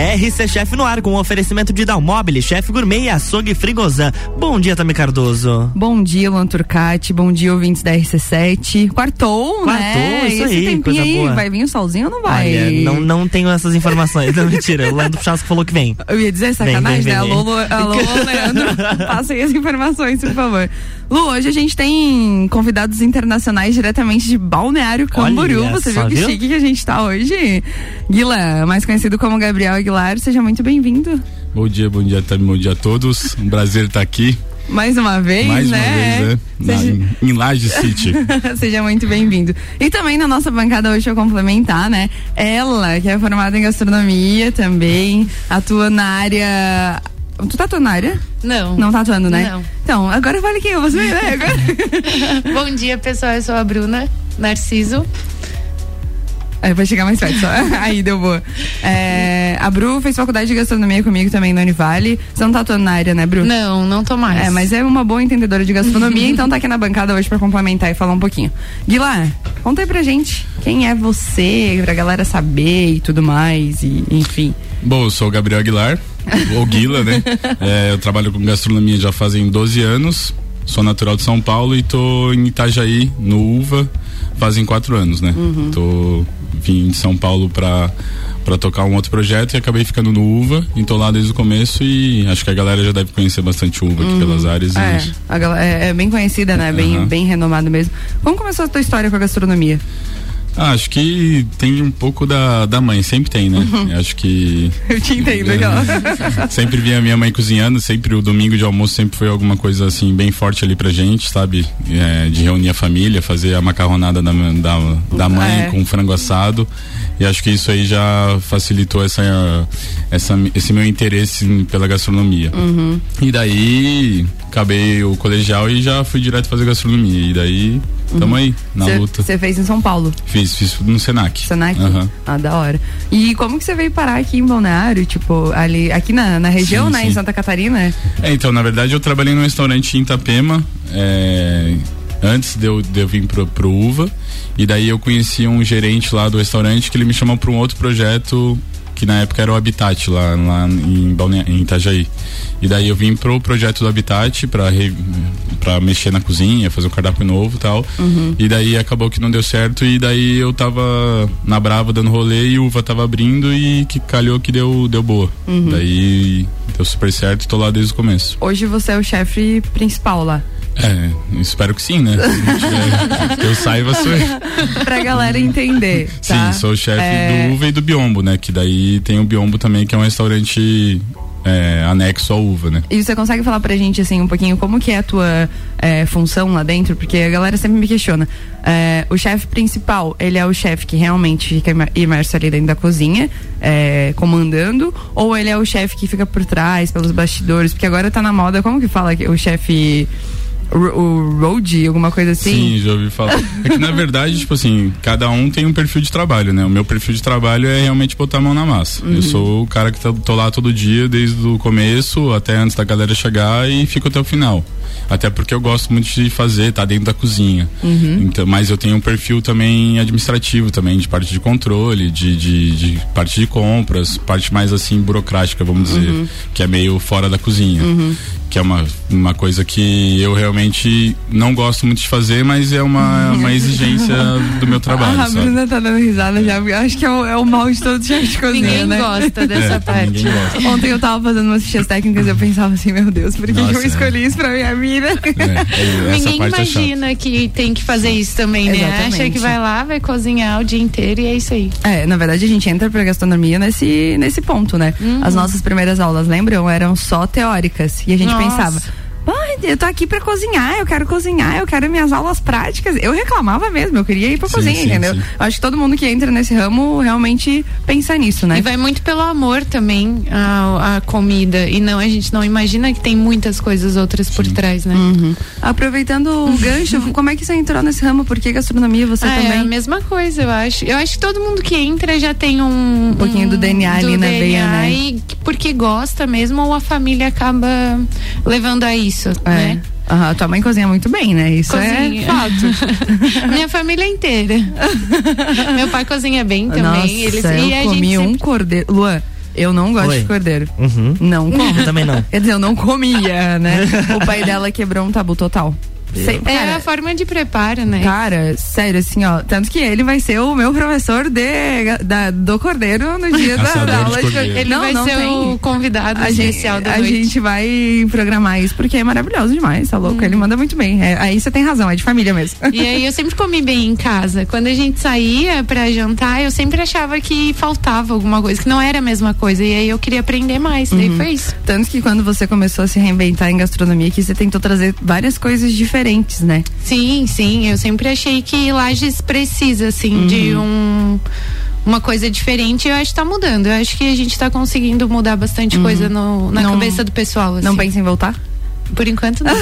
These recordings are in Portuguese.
RC Chef no ar com um oferecimento de Dalmobile, Chef Gourmet e Açougue Frigozan. Bom dia, Tami Cardoso. Bom dia, Luan Turcati. Bom dia, ouvintes da RC7. Quartou, Quartou, né? isso Esse aí, tempinho coisa aí, boa. vai vir o solzinho ou não vai? Olha, não, não tenho essas informações. Não, mentira. O Leandro Chasco falou que vem. Eu ia dizer sacanagem, vem, né? vem. Alô, Lu- alô, Leandro. Passem as informações, por favor. Lu, hoje a gente tem convidados internacionais diretamente de Balneário Camboriú. Olha Você viu que viu? chique que a gente tá hoje? Guila, mais conhecido como Gabriel Aguilar, seja muito bem-vindo. Bom dia, bom dia, Tami, bom dia a todos. Um prazer estar aqui Mais uma vez, mais uma né? vez, né? Na- Seja- em Laje City. Seja muito bem-vindo. E também na nossa bancada hoje eu complementar, né? Ela, que é formada em gastronomia também, atua na área. Tu tá atuando na área? Não. Não tá atuando, né? Não. Então, agora vale quem? Você, né? Agora... Bom dia, pessoal. Eu sou a Bruna Narciso. Aí vai chegar mais perto só. Aí deu boa. É, a Bru fez faculdade de gastronomia comigo também na Univale. Você não tá atuando na área, né, Bru? Não, não tô mais. É, mas é uma boa entendedora de gastronomia, então tá aqui na bancada hoje pra complementar e falar um pouquinho. Guilar, conta aí pra gente quem é você, pra galera saber e tudo mais, e enfim. Bom, eu sou o Gabriel Aguilar, ou Guila, né? É, eu trabalho com gastronomia já fazem 12 anos. Sou natural de São Paulo e tô em Itajaí, no UVA, fazem quatro anos, né? Uhum. Tô vim de São Paulo pra, pra tocar um outro projeto e acabei ficando no UVA, e tô lá desde o começo e acho que a galera já deve conhecer bastante UVA aqui pelas áreas. e- É, a gal- é, é bem conhecida, né? Bem, Aham. bem renomado mesmo. Como começou a tua história com a gastronomia? Ah, acho que tem um pouco da, da mãe, sempre tem, né? Uhum. Acho que Eu te entendo, aquela. sempre vi a minha mãe cozinhando, sempre o domingo de almoço sempre foi alguma coisa assim bem forte ali pra gente, sabe? É, de reunir a família, fazer a macarronada da, da, da mãe É. com frango assado. E acho que isso aí já facilitou essa, essa, esse meu interesse pela gastronomia. Uhum. E daí acabei o colegial e já fui direto fazer gastronomia. E daí tamo aí, na luta. Você fez em São Paulo, Fiz, fiz no Senac. Senac? Aham. Ah, da hora. E como que você veio parar aqui em Balneário, tipo, ali, aqui na, na região, Sim, né? Em sim. Santa Catarina? É, então, na verdade, eu trabalhei num restaurante em Itapema, é, antes de eu, de eu vir pro, pro Uva, e daí eu conheci um gerente lá do restaurante que ele me chamou para um outro projeto que na época era o Habitat lá, lá em, Balnea- em Itajaí. E daí eu vim pro projeto do Habitat para para mexer na cozinha, fazer um cardápio novo e tal. E daí acabou que não deu certo e daí eu tava na Brava dando rolê e o Uva tava abrindo e que calhou que deu deu boa. Daí deu super certo e tô lá desde o começo. Hoje você é o chefe principal lá. É, espero que sim, né? Tiver, que eu saiba, sou eu. pra galera entender, tá? Sim, sou o chefe É, do Uva e do Biombo, né? Que daí tem o Biombo também, que é um restaurante é, anexo ao Uva, né? E você consegue falar pra gente, assim, um pouquinho como que é a tua é, função lá dentro? Porque a galera sempre me questiona. É, o chefe principal, ele é o chefe que realmente fica imer- imerso ali dentro da cozinha, é, comandando, ou ele é o chefe que fica por trás, pelos bastidores? Porque agora tá na moda, como que fala que o chefe... O, road, alguma coisa assim? Sim, já ouvi falar. É que na verdade, tipo assim, cada um tem um perfil de trabalho, né? O meu perfil de trabalho é realmente botar a mão na massa. Uhum. Eu sou o cara que tá, tô lá todo dia, desde o começo até antes da galera chegar e fico até o final. Até porque eu gosto muito de fazer, tá dentro da cozinha. Uhum. Então, mas eu tenho um perfil também administrativo também, de parte de controle, de, de, de parte de compras, parte mais assim burocrática, vamos dizer, Uhum. que é meio fora da cozinha. Que é uma, uma coisa que eu realmente não gosto muito de fazer, mas é uma, uma exigência do meu trabalho, Ah, a sabe? Bruna tá dando risada já, porque acho que é o, é o mal de todo chefe de cozinha, Ninguém né? gosta dessa É, parte. gosta. Ontem eu tava fazendo umas fichas técnicas e eu pensava assim, meu Deus, por que, que Nossa, eu é. escolhi isso pra minha vida? É, é, Ninguém é imagina que tem que fazer isso também, né? Exatamente. Acha que vai lá, vai cozinhar o dia inteiro e é isso aí. É, na verdade a gente entra pra gastronomia nesse, nesse ponto, né? As nossas primeiras aulas, lembram? Eram só teóricas. E a gente. Pensava, eu tô aqui pra cozinhar, eu quero cozinhar, eu quero minhas aulas práticas. Eu reclamava mesmo, eu queria ir pra Sim, cozinha, sim, entendeu? sim. Eu acho que todo mundo que entra nesse ramo realmente pensa nisso, né? E vai muito pelo amor também a, a comida. E não, a gente não imagina que tem muitas coisas outras por trás, né? Uhum. Aproveitando o gancho, como é que você entrou nesse ramo? Por que gastronomia você Ah, é a também? mesma coisa, eu acho. Eu acho que todo mundo que entra já tem um. Um pouquinho do DNA ali na veia, né? E porque gosta mesmo, ou a família acaba levando a isso, É. né? Aham, tua mãe cozinha muito bem, né? Isso Cozinha. é fato. Minha família inteira. Meu pai cozinha bem também. Nossa, eles, eu e a comi gente um sempre- cordeiro. Luan, Eu não gosto Oi. de cordeiro. Uhum. Não como. Eu também não. Quer dizer, eu não comia, né? O pai dela quebrou um tabu total. Sei- É cara, a forma de preparo, né? Cara, sério, assim, ó. Tanto que ele vai ser o meu professor de, da- do Cordeiro no dia da, da aula de cordeiro. Ele Não, vai não ser tem. o convidado A gente, especial da a noite. gente vai programar isso porque é maravilhoso demais, tá Hum. louco? Ele manda muito bem. É, aí você tem razão, é de família mesmo. E aí eu sempre comi bem em casa. Quando a gente saía pra jantar, eu sempre achava que faltava alguma coisa, que não era a mesma coisa. E aí eu queria aprender mais. Daí Uhum. foi isso. Tanto que quando você começou a se reinventar em gastronomia, que você tentou trazer várias coisas diferentes, né? Sim, sim. Eu sempre achei que Lages precisa, assim, de Uhum. um. Uma coisa diferente, eu acho que tá mudando. Eu acho que a gente tá conseguindo mudar bastante coisa no- na Uhum. Não- cabeça do pessoal. Não assim. pensa em voltar? Por enquanto não.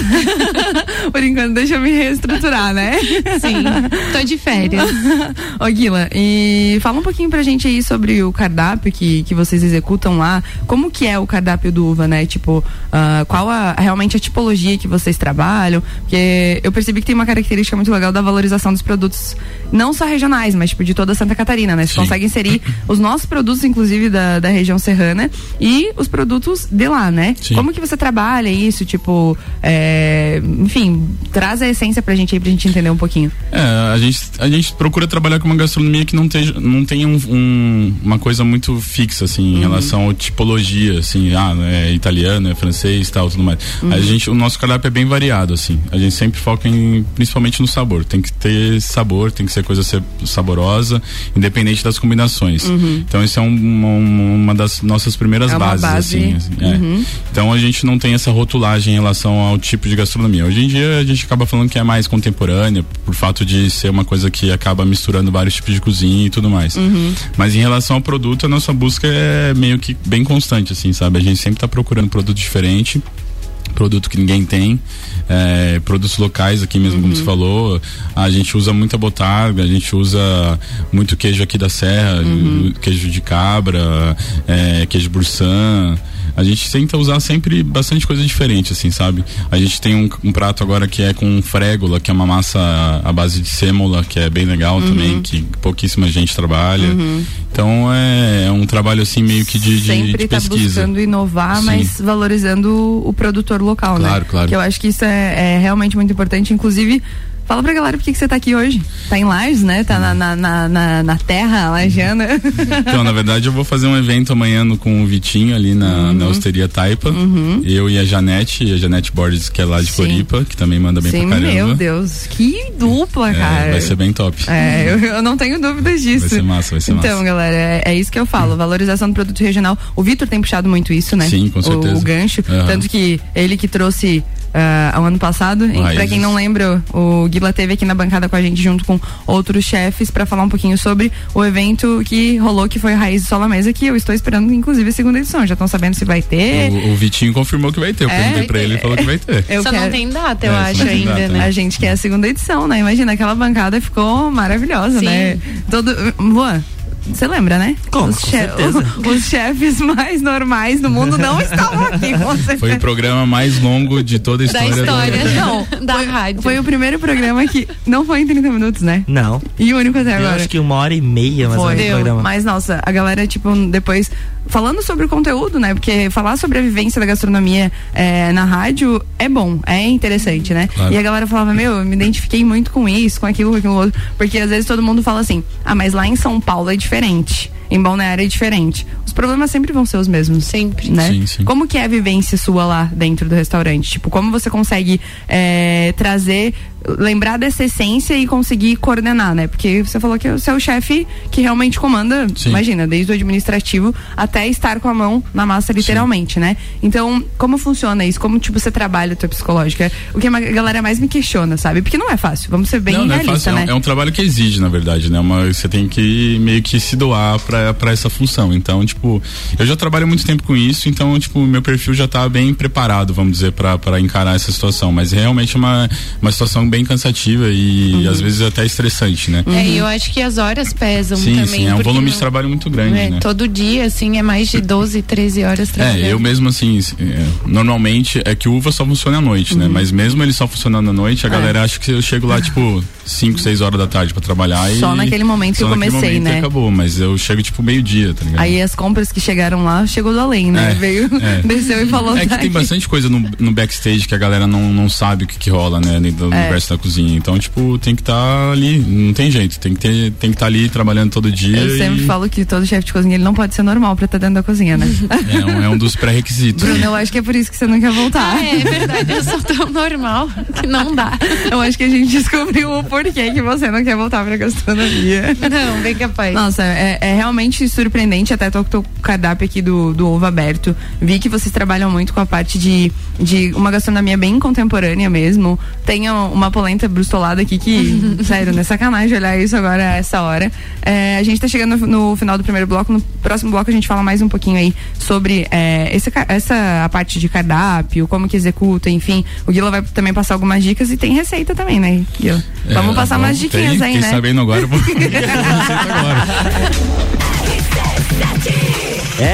Por enquanto, deixa eu me reestruturar, né? Sim. Tô de férias. Ô Guila, e fala um pouquinho pra gente aí sobre o cardápio que, que vocês executam lá. Como que é o cardápio do Uva, né? Tipo, ah, qual a, realmente a tipologia que vocês trabalham? Porque eu percebi que tem uma característica muito legal da valorização dos produtos, não só regionais, mas tipo de toda Santa Catarina, né? Você Sim. consegue inserir os nossos produtos, inclusive da, da região serrana, e os produtos de lá, né? Sim. Como que você trabalha isso? Tipo, é, enfim, traz a essência pra gente aí pra gente entender um pouquinho. É, a gente, a gente procura trabalhar com uma gastronomia que não, teja, não tenha um, um- uma coisa muito fixa, assim, em relação à tipologia, assim, ah, é italiano, é francês tal, tudo mais. A gente, o nosso cardápio é bem variado, assim. A gente sempre foca em, principalmente no sabor. Tem que ter sabor, tem que ser coisa ser saborosa, independente das combinações. Então, isso é um- uma, uma das nossas primeiras É bases, base. assim. assim, é. Então, a gente não tem essa rotulagem em relação ao tipo de gastronomia. Hoje em dia, a gente acaba falando que é mais contemporânea, por fato de ser uma coisa que acaba misturando vários tipos de cozinha e tudo mais. Mas em relação ao produto, a nossa busca é meio que bem constante, assim, sabe? A gente sempre tá procurando produto diferente produto que ninguém tem, é, produtos locais aqui mesmo, como você falou. A gente usa muita botarga, a gente usa muito queijo aqui da Serra, queijo de cabra, é, queijo bursan. A gente tenta usar sempre bastante coisa diferente, assim, sabe? A gente tem um, um prato agora que é com frégola, que é uma massa à base de sêmola, que é bem legal também, que pouquíssima gente trabalha. Então é, é um trabalho assim meio que de, de, sempre de tá pesquisa. buscando inovar, Sim. mas valorizando o, produtor local, né? Claro, claro. Que eu acho que isso é, é realmente muito importante. Inclusive, fala pra galera por que que você tá aqui hoje. Tá em Lages, né? Tá na, na, na, na, terra lagiana. Então, na verdade, eu vou fazer um evento amanhã no- com o Vitinho ali na, na Osteria Taipa. Eu e a Janete, a Janete Borges, que é lá de Sim. Coripa, que também manda bem Sim, pra caramba. meu Deus. Que dupla, É, cara. vai ser bem top. É, eu, eu não tenho dúvidas disso. Vai ser massa, vai ser então, massa. galera, é, é isso que eu falo. Valorização do produto regional. O Vitor tem puxado muito isso, né? Sim, com O- certeza. O, gancho. Aham. Tanto que ele que trouxe ah, ao ano passado. E pra Raízes. quem não lembra, o Guila teve aqui na bancada com a gente junto com outros chefes pra falar um pouquinho sobre o evento que rolou, que foi Raiz Sola Mesa, que eu estou esperando, inclusive, a segunda edição. Já estão sabendo se vai ter. O, o Vitinho confirmou que vai ter. Eu É, perguntei pra ele, ele falou que vai ter. Eu Só quero- não tem data, eu É, acho ainda, data, né? né? A gente quer a segunda edição, né? Imagina, aquela bancada ficou maravilhosa, Sim. né? Todo. Luan, você lembra, né? Como? Os, Com certeza. os chefes mais normais do mundo não estavam aqui, com certeza. Foi o programa mais longo de toda a Da história. do- história Não, da foi, rádio. foi o primeiro programa que não foi em 30 minutos, né? Não. E o único até Eu agora. acho que uma hora e meia, mais ou Foi, programa. mas nossa, a galera, tipo, depois, falando sobre o conteúdo, né? Porque falar sobre a vivência da gastronomia é, na rádio é bom, é interessante, né? Claro. E a galera falava, meu, eu me identifiquei muito com isso, com aquilo, com aquilo outro. Porque às vezes todo mundo fala assim, ah, mas lá em São Paulo é diferente. Em Balneário é diferente. Os problemas sempre vão ser os mesmos. Sempre. Né? Sim, sim. Como que é a vivência sua lá dentro do restaurante? Tipo, como você consegue é, trazer, lembrar dessa essência e conseguir coordenar, né? Porque você falou que você é o chefe que realmente comanda, Sim. imagina, desde o administrativo até estar com a mão na massa, literalmente, né? Então, como funciona isso? Como, tipo, você trabalha a tua psicológica? O que a galera mais me questiona, sabe? Porque não é fácil, vamos ser bem não, não é fácil, é um- né? é um trabalho que exige, na verdade, né? Uma, você tem que meio que se doar pra, pra essa função. Então, tipo, eu já trabalho muito tempo com isso, então, tipo, meu perfil já tá bem preparado, vamos dizer, pra, pra encarar essa situação. Mas realmente é uma, uma situação bem cansativa e Uhum. às vezes até estressante, né? É, e eu acho que as horas pesam Sim, também. sim, é um volume não- de trabalho muito grande, é, né? Todo dia, assim, é mais de 12, 13 horas trabalhando. É, eu mesmo assim, é, normalmente é que o uva só funciona à noite, Uhum. né? Mas mesmo ele só funcionando à noite, a É. galera acha que eu chego lá, tipo, 5, 6 horas da tarde pra trabalhar Só e. naquele momento que eu comecei, né? acabou, mas eu chego tipo meio-dia, tá ligado? Aí as compras que chegaram lá, chegou do além, né? É, Veio, é. desceu e falou É que tá tem bastante coisa no, no backstage que a galera não, não sabe o que, que rola, né? Dentro do É. universo da cozinha. Então, tipo, tem que estar ali. Não tem jeito. Tem que ter, tem que estar ali trabalhando todo dia. Eu sempre e falo que todo chefe de cozinha ele não pode ser normal pra estar dentro da cozinha, né? é, um, é um dos pré-requisitos. Bruno, eu acho que é por isso que você não quer voltar. Ah, é verdade, eu sou tão normal que não dá. Eu acho que a gente descobriu o porquê que você não quer voltar pra gastronomia. Não, bem capaz. Nossa, é, é realmente surpreendente. Até tô com o cardápio aqui do, do ovo aberto. Vi que vocês trabalham muito com a parte de, de uma gastronomia bem contemporânea mesmo. Tem uma- polenta brustolada aqui que, sério, não é sacanagem olhar isso agora a essa hora. É, a gente tá chegando no, no final do primeiro bloco. No próximo bloco a gente fala mais um pouquinho aí sobre é, esse ca- essa a parte de cardápio, como que executa, enfim. O Guila vai também passar algumas dicas e tem receita também, né, Guila? É, Vamos passar umas diquinhas aí, né? sabendo agora, eu vou. agora.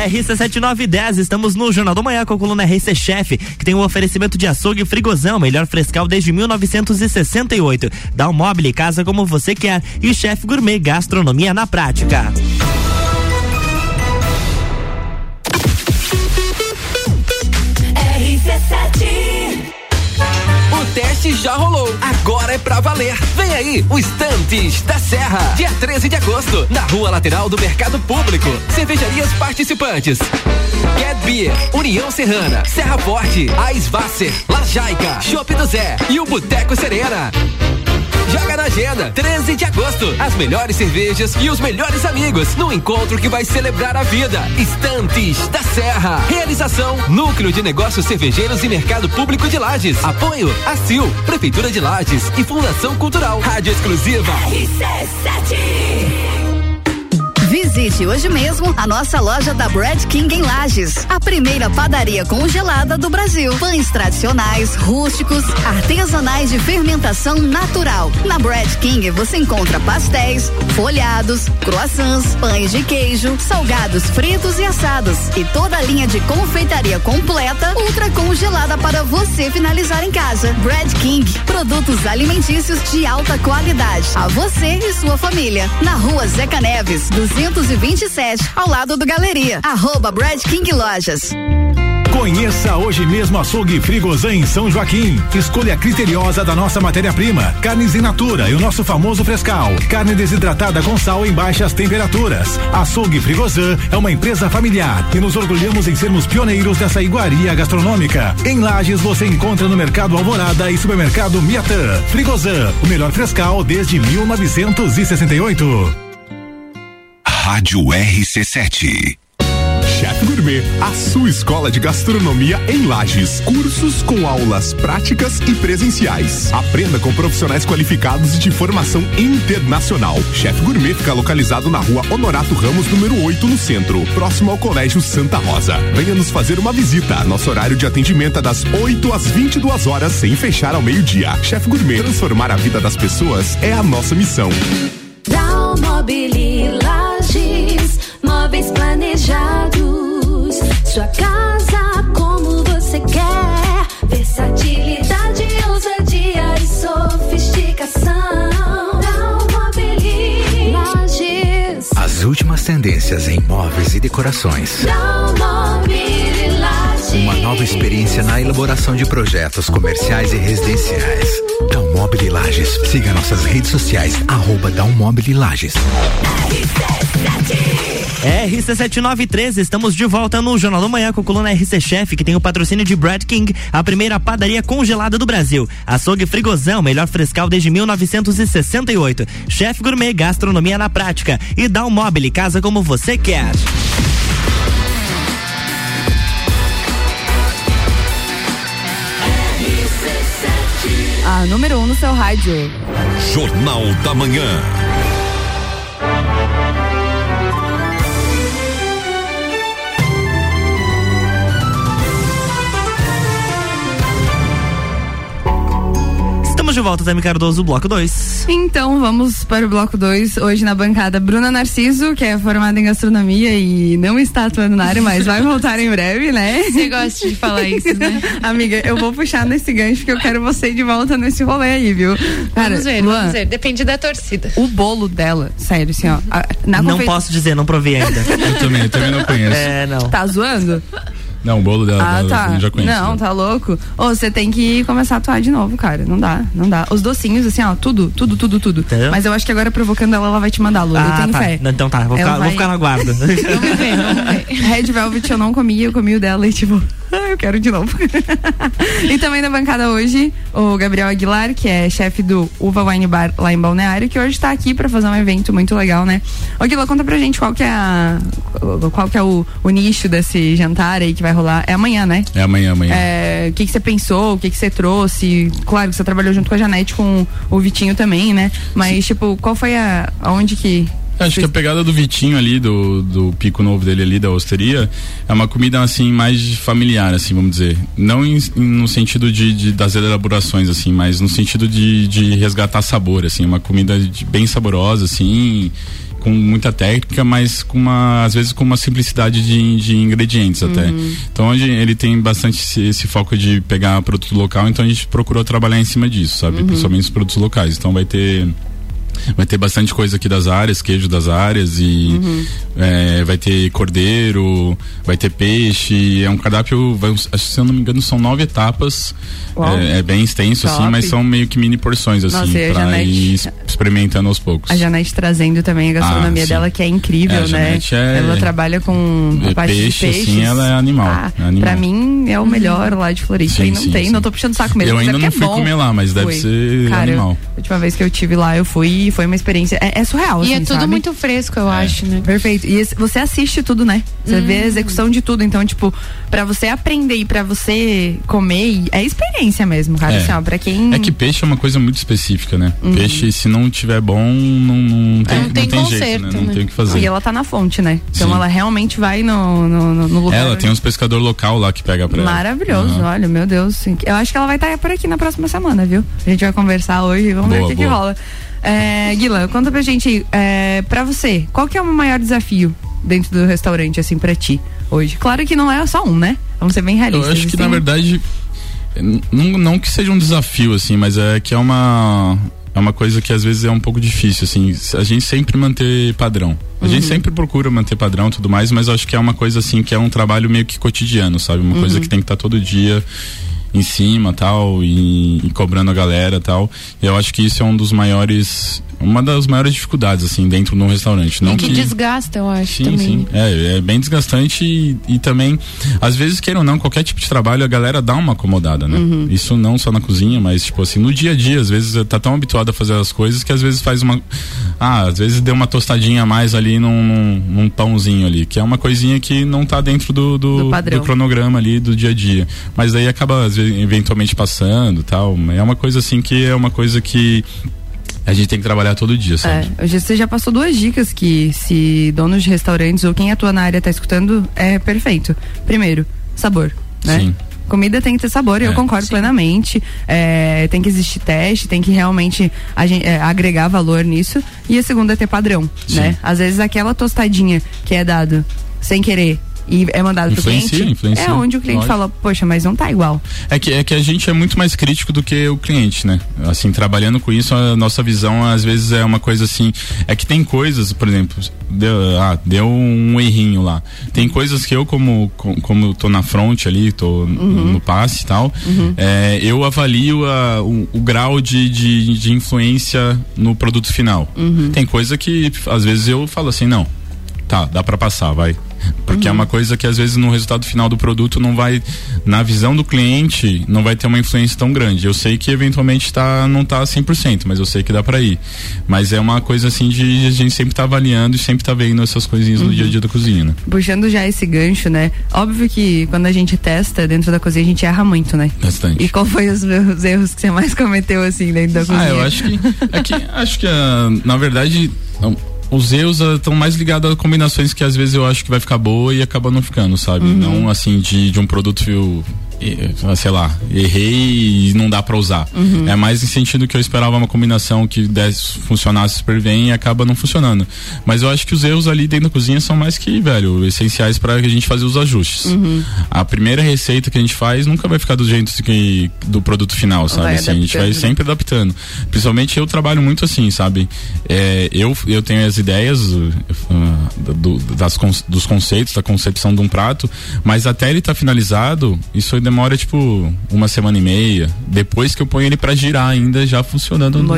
RC7910, estamos no Jornal do Manhã com a coluna RC Chef, que tem um oferecimento de açougue e frigozão, melhor frescal desde 1968. Dá um móvel casa como você quer e Chef Gourmet Gastronomia na prática. O teste já rolou, agora é pra valer. Vem aí, o Estantes da Serra. Dia 13 de agosto, na rua lateral do Mercado Público. Cervejarias participantes. Get Beer, União Serrana, Serra Forte, Aisvasser, La Jaica, Chopp do Zé e o Boteco Serena. Joga na agenda, 13 de agosto. As melhores cervejas e os melhores amigos no encontro que vai celebrar a vida. Estantes da Serra. Realização: Núcleo de Negócios Cervejeiros e Mercado Público de Lages. Apoio: ACIL, Prefeitura de Lages e Fundação Cultural. Rádio Exclusiva. Visite hoje mesmo a nossa loja da Bread King em Lages, a primeira padaria congelada do Brasil. Pães tradicionais, rústicos, artesanais de fermentação natural. Na Bread King você encontra pastéis, folhados, croissants, pães de queijo, salgados fritos e assados e toda a linha de confeitaria completa, ultra congelada para você finalizar em casa. Bread King, produtos alimentícios de alta qualidade. A você e sua família. Na rua Zeca Neves, 227, ao lado do Galeria. Arroba Bread King Lojas. Conheça hoje mesmo Açougue Frigozan em São Joaquim. Escolha criteriosa da nossa matéria-prima. Carnes in natura e o nosso famoso frescal. Carne desidratada com sal em baixas temperaturas. Açougue Frigozan é uma empresa familiar e nos orgulhamos em sermos pioneiros dessa iguaria gastronômica. Em Lages você encontra no Mercado Alvorada e Supermercado Miatã. Frigozan, o melhor frescal desde 1968. Rádio RC7. Chef Gourmet, a sua escola de gastronomia em Lages. Cursos com aulas práticas e presenciais. Aprenda com profissionais qualificados e de formação internacional. Chef Gourmet fica localizado na rua Honorato Ramos, número 8, no centro, próximo ao Colégio Santa Rosa. Venha nos fazer uma visita. Nosso horário de atendimento é das 8 às 22 horas, sem fechar ao meio-dia. Chef Gourmet, transformar a vida das pessoas é a nossa missão. Dalmobili Lages, móveis planejados. Sua casa como você quer. Versatilidade, ousadia e sofisticação. As últimas tendências em móveis e decorações. Dalmobili na elaboração de projetos comerciais e residenciais. Dalmobile Lages. Siga nossas redes sociais, arroba Dalmobile Lages. RC7913, estamos de volta no Jornal do Manhã com a coluna RC Chef, que tem o patrocínio de Brad King, a primeira padaria congelada do Brasil. Açougue Frigozão, melhor frescal desde 1968. Chef Gourmet, gastronomia na prática. E móvel, casa como você quer. Número 1 um no seu rádio. Jornal da Manhã. Estamos de volta, Zé Cardoso, bloco 2. Então vamos para o bloco 2. Hoje na bancada, Bruna Narciso, que é formada em gastronomia e não está atuando na área, mas vai voltar em breve, né? Você gosta de falar isso, né? Amiga, eu vou puxar nesse gancho que eu quero você de volta nesse rolê aí, viu? Cara, vamos ver, Luan, vamos ver. Depende da torcida. O bolo dela, sério, assim, ó. a- Na Não confei- posso dizer, não provei ainda. Eu também, eu também não conheço. É, não. Tá zoando? Não, o bolo dela, Ah, dela tá. eu já conheço. Não, né? tá louco. Ô, você tem que começar a atuar de novo, cara. Não dá, não dá. Os docinhos, assim, ó, tudo, tudo, tudo, tudo. Entendeu? Mas eu acho que agora provocando ela, ela vai te mandar, Lu. eu Ah, tenho tá. fé. Então tá, vou Ela ficar, vai- vou ficar na guarda. Vamos ver, vamos ver. Red Velvet eu não comi, eu comi o dela e tipo, eu quero de novo. e também na bancada hoje, o Gabriel Aguilar, que é chefe do Uva Wine Bar lá em Balneário, que hoje tá aqui pra fazer um evento muito legal, né? Ô Guila, conta pra gente qual que é a, qual que é o, o nicho desse jantar aí que vai rolar. É amanhã, né? É amanhã, amanhã. É, O que que você pensou, o que que você trouxe? Claro que você trabalhou junto com a Janete, com o Vitinho também, né? Mas, tipo, qual foi a. aonde que. Acho que a pegada do Vitinho ali, do, do pico novo dele ali, da osteria, é uma comida assim, mais familiar, assim, vamos dizer. Não em- no sentido de, de- das elaborações, assim, mas no sentido de, de resgatar sabor, assim, uma comida de- bem saborosa, assim, com muita técnica, mas com uma, às vezes com uma simplicidade de, de ingredientes até. Então hoje ele tem bastante esse, esse foco de pegar produto local, então a gente procurou trabalhar em cima disso, sabe? Principalmente os produtos locais. Então vai ter Vai ter bastante coisa aqui das áreas, queijo das áreas e é, vai ter cordeiro, vai ter peixe. É um cardápio, vai, se eu não me engano, são nove etapas. É, é bem extenso, Top. assim, mas são meio que mini porções, assim, Nossa, pra ir experimentando aos poucos. A Janete trazendo também a gastronomia Ah, sim. dela, que é incrível, É, a né? É- Ela trabalha com É parte peixe, de peixes. assim, ela é animal, Ah, é animal. Pra mim é o melhor lá de Floripa. Sim, e não sim, tem, sim. não tô puxando saco mesmo. Eu é ainda porque não fui é bom. comer lá, mas deve Fui. ser Cara, animal. A última vez que eu tive lá, eu fui e foi uma experiência. É, é surreal, E assim, é tudo sabe? muito fresco, eu acho, né? Perfeito. E esse- você assiste tudo, né? Você vê a execução de tudo. Então, tipo, pra você aprender e pra você comer, é experiência mesmo, cara. É. Assim, ó, pra quem. É que peixe é uma coisa muito específica, né? Uhum. Peixe, se não tiver bom, não, não tem, Não não tem tem jeito, né? Não né? tem o que fazer. E ela tá na fonte, né? Então Sim. ela realmente vai no, no, no- lugar. Ela tem uns pescador local lá que pega pra ela. Maravilhoso, Aham. olha, meu Deus. Eu acho que ela vai estar por aqui na próxima semana, viu? A gente vai conversar hoje, vamos ver Boa, o que, que rola. É, Guila, conta pra gente, é, pra você, qual que é o maior desafio dentro do restaurante, assim, pra ti, hoje? Claro que não é só um, né? Vamos ser bem Eu realistas. acho que assim. na verdade n- não, não que seja um desafio assim, mas é que é uma é uma coisa que às vezes é um pouco difícil assim. A gente sempre manter padrão. A gente sempre procura manter padrão e tudo mais, mas eu acho que é uma coisa assim que é um trabalho meio que cotidiano, sabe? Uma coisa que tem que estar todo dia em cima tal e, e cobrando a galera tal. E eu acho que isso é um dos maiores uma das maiores dificuldades assim dentro de um restaurante, não e que, desgasta, eu acho Sim, também. sim. É, é bem desgastante e, e também, às vezes, queiram ou não, qualquer tipo de trabalho, a galera dá uma acomodada, né? Uhum. Isso não só na cozinha, mas, tipo assim, no dia a dia, às vezes, tá tão habituado a fazer as coisas que às vezes faz uma. Ah, às vezes deu uma tostadinha a mais ali num, num, num pãozinho ali, que é uma coisinha que não tá dentro do, do, Do do cronograma ali do dia a dia. Mas daí acaba, às vezes, eventualmente passando tal. É uma coisa assim que é uma coisa que. A gente tem que trabalhar todo dia, sabe? É, você já passou duas dicas que se donos de restaurantes ou quem atua na área tá escutando, é perfeito. Primeiro, sabor, né? Sim. Comida tem que ter sabor, e eu É. concordo plenamente. É, tem que existir teste, tem que realmente a gen- é, agregar valor nisso. E a segunda é ter padrão, Sim. né? Às vezes aquela tostadinha que é dado sem querer e é mandado pro Influencia, cliente, influencia, é onde o cliente lógico. fala, poxa, mas não tá igual. É que, é que a gente é muito mais crítico do que o cliente, né? Assim, trabalhando com isso, a nossa visão às vezes é uma coisa assim. É que tem coisas, por exemplo, deu, ah, deu um errinho lá. Tem coisas que eu, como, com- como eu tô na frente ali, tô no passe e tal, é, eu avalio a- o, o grau de, de, de influência no produto final. Tem coisa que às vezes eu falo assim, não, tá, dá pra passar, vai. Porque é uma coisa que às vezes no resultado final do produto não vai, na visão do cliente, não vai ter uma influência tão grande. Eu sei que eventualmente tá, não tá 100%, mas eu sei que dá pra ir. Mas é uma coisa assim de a gente sempre tá avaliando e sempre tá vendo essas coisinhas no dia a dia da cozinha, né? Puxando já esse gancho, né? Óbvio que quando a gente testa dentro da cozinha, a gente erra muito, né? Bastante. E qual foi os, os erros que você mais cometeu, assim, dentro da cozinha? Ah, eu acho que. É que acho que, ah, na verdade, não, os erros estão mais ligados a combinações que às vezes eu acho que vai ficar boa e acaba não ficando, sabe? Não assim de, de um produto eh, sei lá, errei e não dá pra usar. Uhum. É mais em sentido que eu esperava uma combinação que desse, funcionasse super bem e acaba não funcionando. Mas eu acho que os erros ali dentro da cozinha são mais que, velho, essenciais para a gente fazer os ajustes. Uhum. A primeira receita que a gente faz nunca vai ficar do jeito que, do produto final, sabe? Vai Assim, a gente vai sempre adaptando. Principalmente eu trabalho muito assim, sabe? É, eu, eu tenho as ideias uh, do- das, dos conceitos, da concepção de um prato, mas até ele estar finalizado, isso aí demora tipo uma semana e meia. Depois que eu ponho ele pra girar ainda, já funcionando no,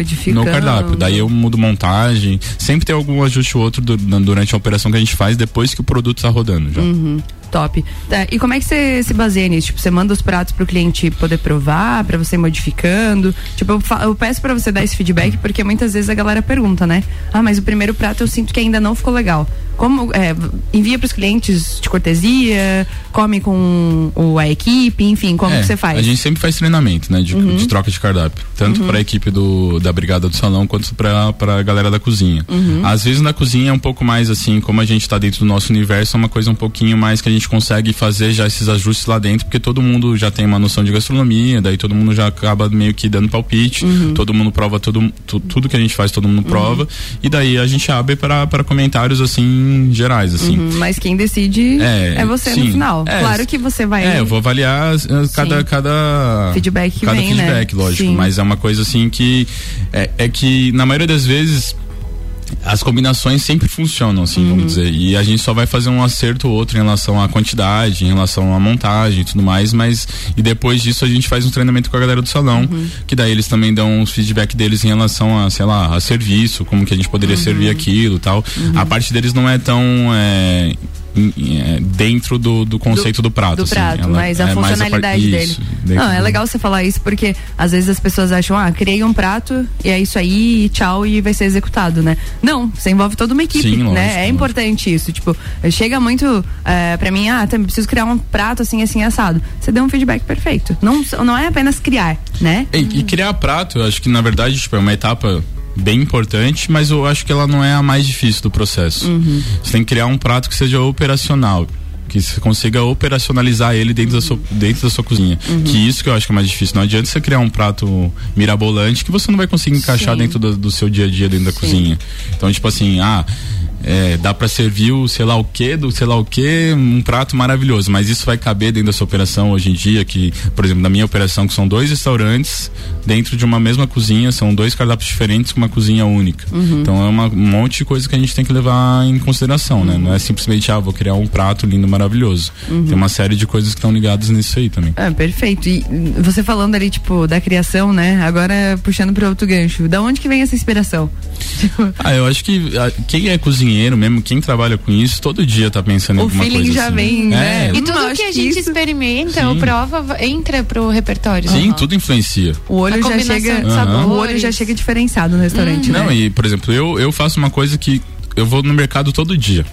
cardápio. Daí eu mudo montagem. Sempre tem algum ajuste ou outro du- durante a operação que a gente faz depois que o produto tá rodando já. Uhum. Top. Tá, e como é que você se baseia nisso? Tipo, você manda os pratos pro cliente poder provar, pra você ir modificando? Tipo, eu, eu peço pra você dar esse feedback porque muitas vezes a galera pergunta, né? Ah, mas o primeiro prato eu sinto que ainda não ficou legal. Como é, envia pros clientes de cortesia, come com o, a equipe, enfim, como É, que você faz? A gente sempre faz treinamento, né? De, Uhum. de troca de cardápio. Tanto Uhum. para a equipe do, da brigada do salão quanto para a galera da cozinha. Uhum. Às vezes na cozinha é um pouco mais assim, como a gente tá dentro do nosso universo, é uma coisa um pouquinho mais que a gente consegue fazer já esses ajustes lá dentro, porque todo mundo já tem uma noção de gastronomia, daí todo mundo já acaba meio que dando palpite, Uhum. todo mundo prova todo, tu- tudo que a gente faz, todo mundo prova, e daí a gente abre para comentários assim gerais assim. Uhum, mas quem decide É, é, você sim. no final. É, claro que você vai. É, eu vou avaliar cada, Sim. cada Feedback que cada vem, né? feedback, lógico. Sim. Mas é uma coisa assim que é, é que na maioria das vezes as combinações sempre funcionam, assim, Uhum. vamos dizer. E a gente só vai fazer um acerto ou outro em relação à quantidade, em relação à montagem e tudo mais, mas e depois disso a gente faz um treinamento com a galera do salão, Uhum. que daí eles também dão os feedback deles em relação a, sei lá, a serviço, como que a gente poderia Uhum. servir aquilo e tal. A parte deles não é tão é, dentro do, do conceito do, prato. do assim. prato, mas a é mais funcionalidade parte- dele. isso, dentro Não, é do- legal você falar isso porque às vezes as pessoas acham, ah, criei um prato e é isso aí, e tchau, e vai ser executado, né? Não, você envolve toda uma equipe, Sim, lógico, né? É lógico. importante isso. Tipo, chega muito é, pra mim, ah, também preciso criar um prato assim, assim, assado. Você deu um feedback perfeito. Não, não é apenas criar, né? E, e criar prato, eu acho que na verdade tipo, é uma etapa bem importante, mas eu acho que ela não é a mais difícil do processo. Uhum. Você tem que criar um prato que seja operacional. Que você consiga operacionalizar ele dentro, da, sua, dentro da sua cozinha. Uhum. Que isso que eu acho que é mais difícil. Não adianta você criar um prato mirabolante que você não vai conseguir encaixar Sim. dentro do, do seu dia a dia dentro da cozinha. Então, tipo assim, ah, é, dá pra servir o sei lá o que, do sei lá o que, um prato maravilhoso, mas isso vai caber dentro da sua operação hoje em dia, que, por exemplo, na minha operação, que são dois restaurantes dentro de uma mesma cozinha, são dois cardápios diferentes com uma cozinha única. Uhum. Então é uma- um monte de coisa que a gente tem que levar em consideração, né? Não é simplesmente, ah, vou criar um prato lindo, maravilhoso. Uhum. Tem uma série de coisas que estão ligadas nisso aí também. Ah, perfeito. E você falando ali, tipo, da criação, né? Agora puxando para outro gancho. Da onde que vem essa inspiração? Ah, eu acho que ah, quem é cozinheiro mesmo, quem trabalha com isso, todo dia tá pensando em O alguma feeling coisa já assim. vem, né? É, E tudo que a gente isso- experimenta ou prova va- entra pro repertório. Sim, tudo influencia. O olho A já chega. Aham. O olho já chega diferenciado no restaurante, Não, né? e por exemplo, eu, eu faço uma coisa que eu vou no mercado todo dia.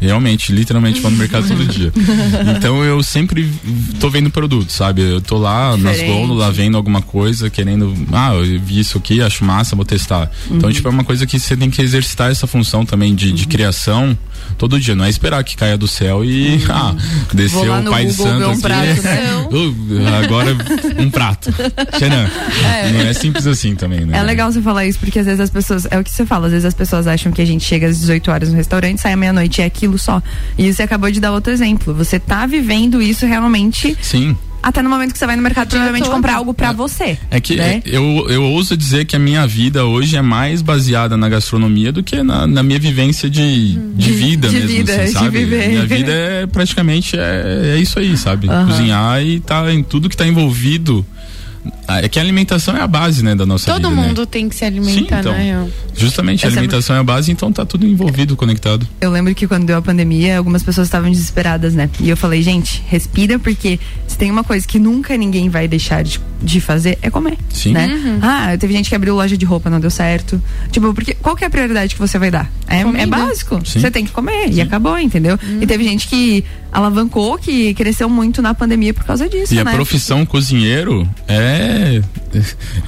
Realmente, literalmente vou no mercado todo dia. Então eu sempre tô vendo produto, sabe? Eu tô lá nas Diferente. gôndolas vendo alguma coisa, querendo. Ah, eu vi isso aqui, acho massa, vou testar. Então, Uhum. tipo, é uma coisa que você tem que exercitar essa função também de, de criação todo dia. Não é esperar que caia do céu e. Ah, desceu Uhum. Vou lá o Pai Google Santo ver um aqui. prato, agora um prato. Xenan. É. Não é simples assim também, né? É legal você falar isso, porque às vezes as pessoas. É o que você fala, às vezes as pessoas acham que a gente chega às 18 horas no restaurante, sai à meia-noite e é aquilo só. E você acabou de dar outro exemplo. Você tá vivendo isso realmente Sim. Até no momento que você vai no mercado provavelmente todo. comprar algo pra você. É que né? eu, eu ouso dizer que a minha vida hoje é mais baseada na gastronomia do que na, na minha vivência de, de vida de mesmo, vida, assim, de sabe? viver. Minha vida é praticamente é, é isso aí, sabe? Aham. Cozinhar e tá em tudo que tá envolvido. Ah, É que a alimentação é a base, né, da nossa Todo vida. né? mundo tem que se alimentar, Sim, então. real. Justamente, a Essa- alimentação é a base, então tá tudo envolvido, conectado. Eu lembro que quando deu a pandemia, algumas pessoas estavam desesperadas, né? E eu falei, gente, respira, porque se tem uma coisa que nunca ninguém vai deixar de, de fazer, é comer. Sim. Né? Uhum. Ah, teve gente que abriu loja de roupa, não deu certo. Tipo, porque qual que é a prioridade que você vai dar? É, é básico. Sim. Você tem que comer. E acabou, entendeu? E teve gente que alavancou, que cresceu muito na pandemia por causa disso, E a né? profissão cozinheiro é, é,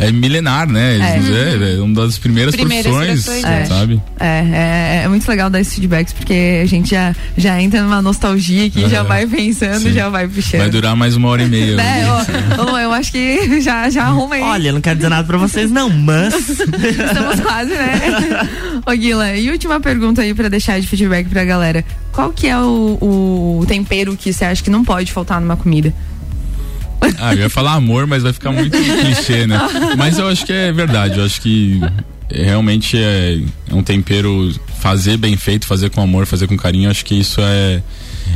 é milenar, né? É. É, é uma das primeiras, Primeiras profissões, profissões, é. sabe? É, é, é muito legal dar esses feedbacks, porque a gente já, já entra numa nostalgia que já É. vai pensando, Sim. já vai puxando. Vai durar mais uma hora e meia. Né, eu, eu- eu acho que já, já arruma aí. Olha, não quero dizer nada pra vocês, não, mas. Estamos quase, né? Ô Guila, e última pergunta aí pra deixar de feedback pra galera. Qual que é o, o tempero que você acha que não pode faltar numa comida? Ah, eu ia falar amor, mas vai ficar muito clichê, né? Mas eu acho que é verdade, eu acho que realmente é, é um tempero fazer bem feito, fazer com amor, fazer com carinho, eu acho que isso é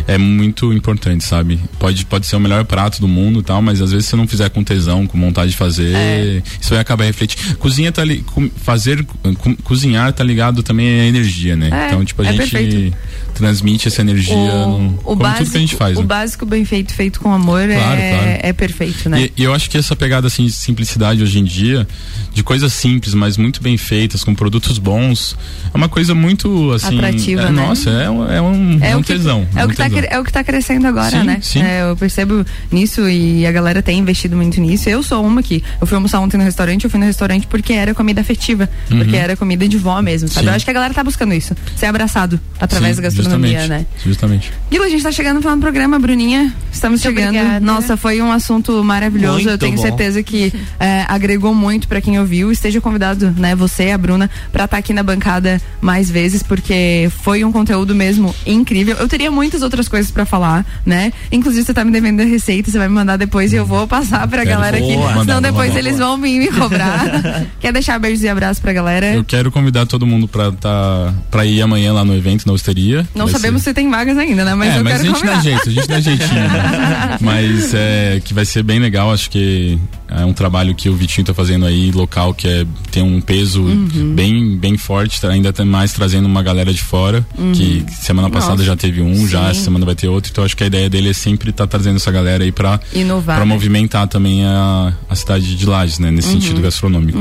é muito importante, sabe? Pode, pode ser o melhor prato do mundo e tal, mas às vezes se não fizer com tesão, com vontade de fazer, É. isso vai acabar refletindo. Cozinha tá li, com- fazer, co- cozinhar tá ligado também à energia, né? É, então, tipo, a é gente perfeito. transmite essa energia no, como tudo que a gente faz, o né? básico bem feito, feito com amor Claro, é, claro. é perfeito, né? E, e eu acho que essa pegada assim de simplicidade hoje em dia, de coisas simples, mas muito bem feitas, com produtos bons, é uma coisa muito assim. Atrativa, é, né? Nossa, é, um- é um, é um o que, tesão. É, um o que tá, é o que tá crescendo agora, Sim, né? sim. É, eu percebo nisso e a galera tem investido muito nisso. Eu sou uma que eu fui almoçar ontem no restaurante, eu fui no restaurante porque era comida afetiva, Uhum. porque era comida de vó mesmo, sabe? Sim. Eu acho que a galera tá buscando isso, ser abraçado através Sim, da gastronomia, justamente, né? Justamente. Guila, a gente tá chegando no final do programa, Bruninha. Estamos Muito chegando. obrigada. Nossa, foi um assunto maravilhoso. Muito eu tenho bom. certeza que é, agregou muito pra quem ouviu. Esteja convidado, né, você, a Bruna, pra estar aqui na bancada mais vezes, porque foi um conteúdo mesmo incrível. Eu teria muitas outras coisas pra falar, né? Inclusive, você tá me devendo a receita, você vai me mandar depois e eu vou passar pra Quero. galera aqui. Senão Mandar, depois eles vão vir me cobrar. Quer deixar beijos e abraços pra galera? Eu quero convidar todo mundo pra, tá, pra ir amanhã lá no evento, na Osteria. Não sabemos ser- se tem vagas ainda, né? Mas é, eu mas a quero gente convidar. dá jeito, a gente dá jeitinho. né? mas é que vai ser bem legal, acho que é um trabalho que o Vitinho tá fazendo aí, local, que é tem um peso Uhum. bem, bem forte, tá ainda tem mais trazendo uma galera de fora, que semana passada Uhum. Nossa. já teve um, já Sim. essa semana vai ter outro, então acho que a ideia dele é sempre estar trazendo essa galera aí pra, Inovar. pra né? movimentar também a, a cidade de Lages, né, nesse Uhum. sentido gastronômico.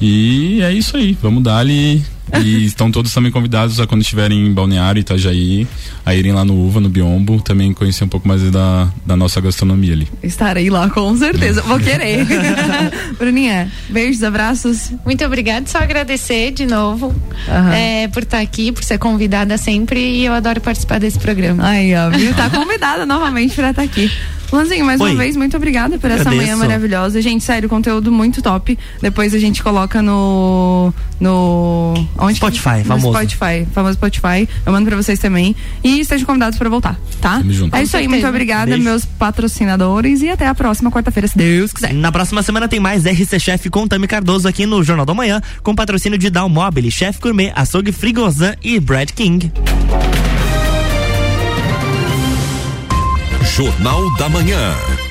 E é isso aí, vamos dar ali. E estão todos também convidados a quando estiverem em Balneário, Itajaí, a irem lá no Uva, no Biombo, também conhecer um pouco mais da, da nossa gastronomia ali. Estarei lá, com certeza. Vou querer. Bruninha, beijos, abraços. Muito obrigada, só agradecer de novo Aham. é, por estar aqui, por ser convidada sempre e eu adoro participar desse programa. Aí, ó, viu? Tá convidada novamente pra estar aqui. Luanzinho, mais Oi. uma vez, muito obrigada por essa Agradeço. manhã maravilhosa. Gente, sério, conteúdo muito top. Depois a gente coloca no. no. Onde? Spotify, no famoso. Spotify, famoso Spotify. Eu mando pra vocês também. E estejam convidados pra voltar, tá? Tamo junto. É isso aí, muito obrigada, Beijo. meus patrocinadores. E até a próxima quarta-feira, se Deus quiser. Na próxima semana tem mais RC Chef com Tami Cardoso aqui no Jornal da Manhã, com patrocínio de Down Mobile, Chef Gourmet, Açougue Frigozan e Brad King. Jornal da Manhã.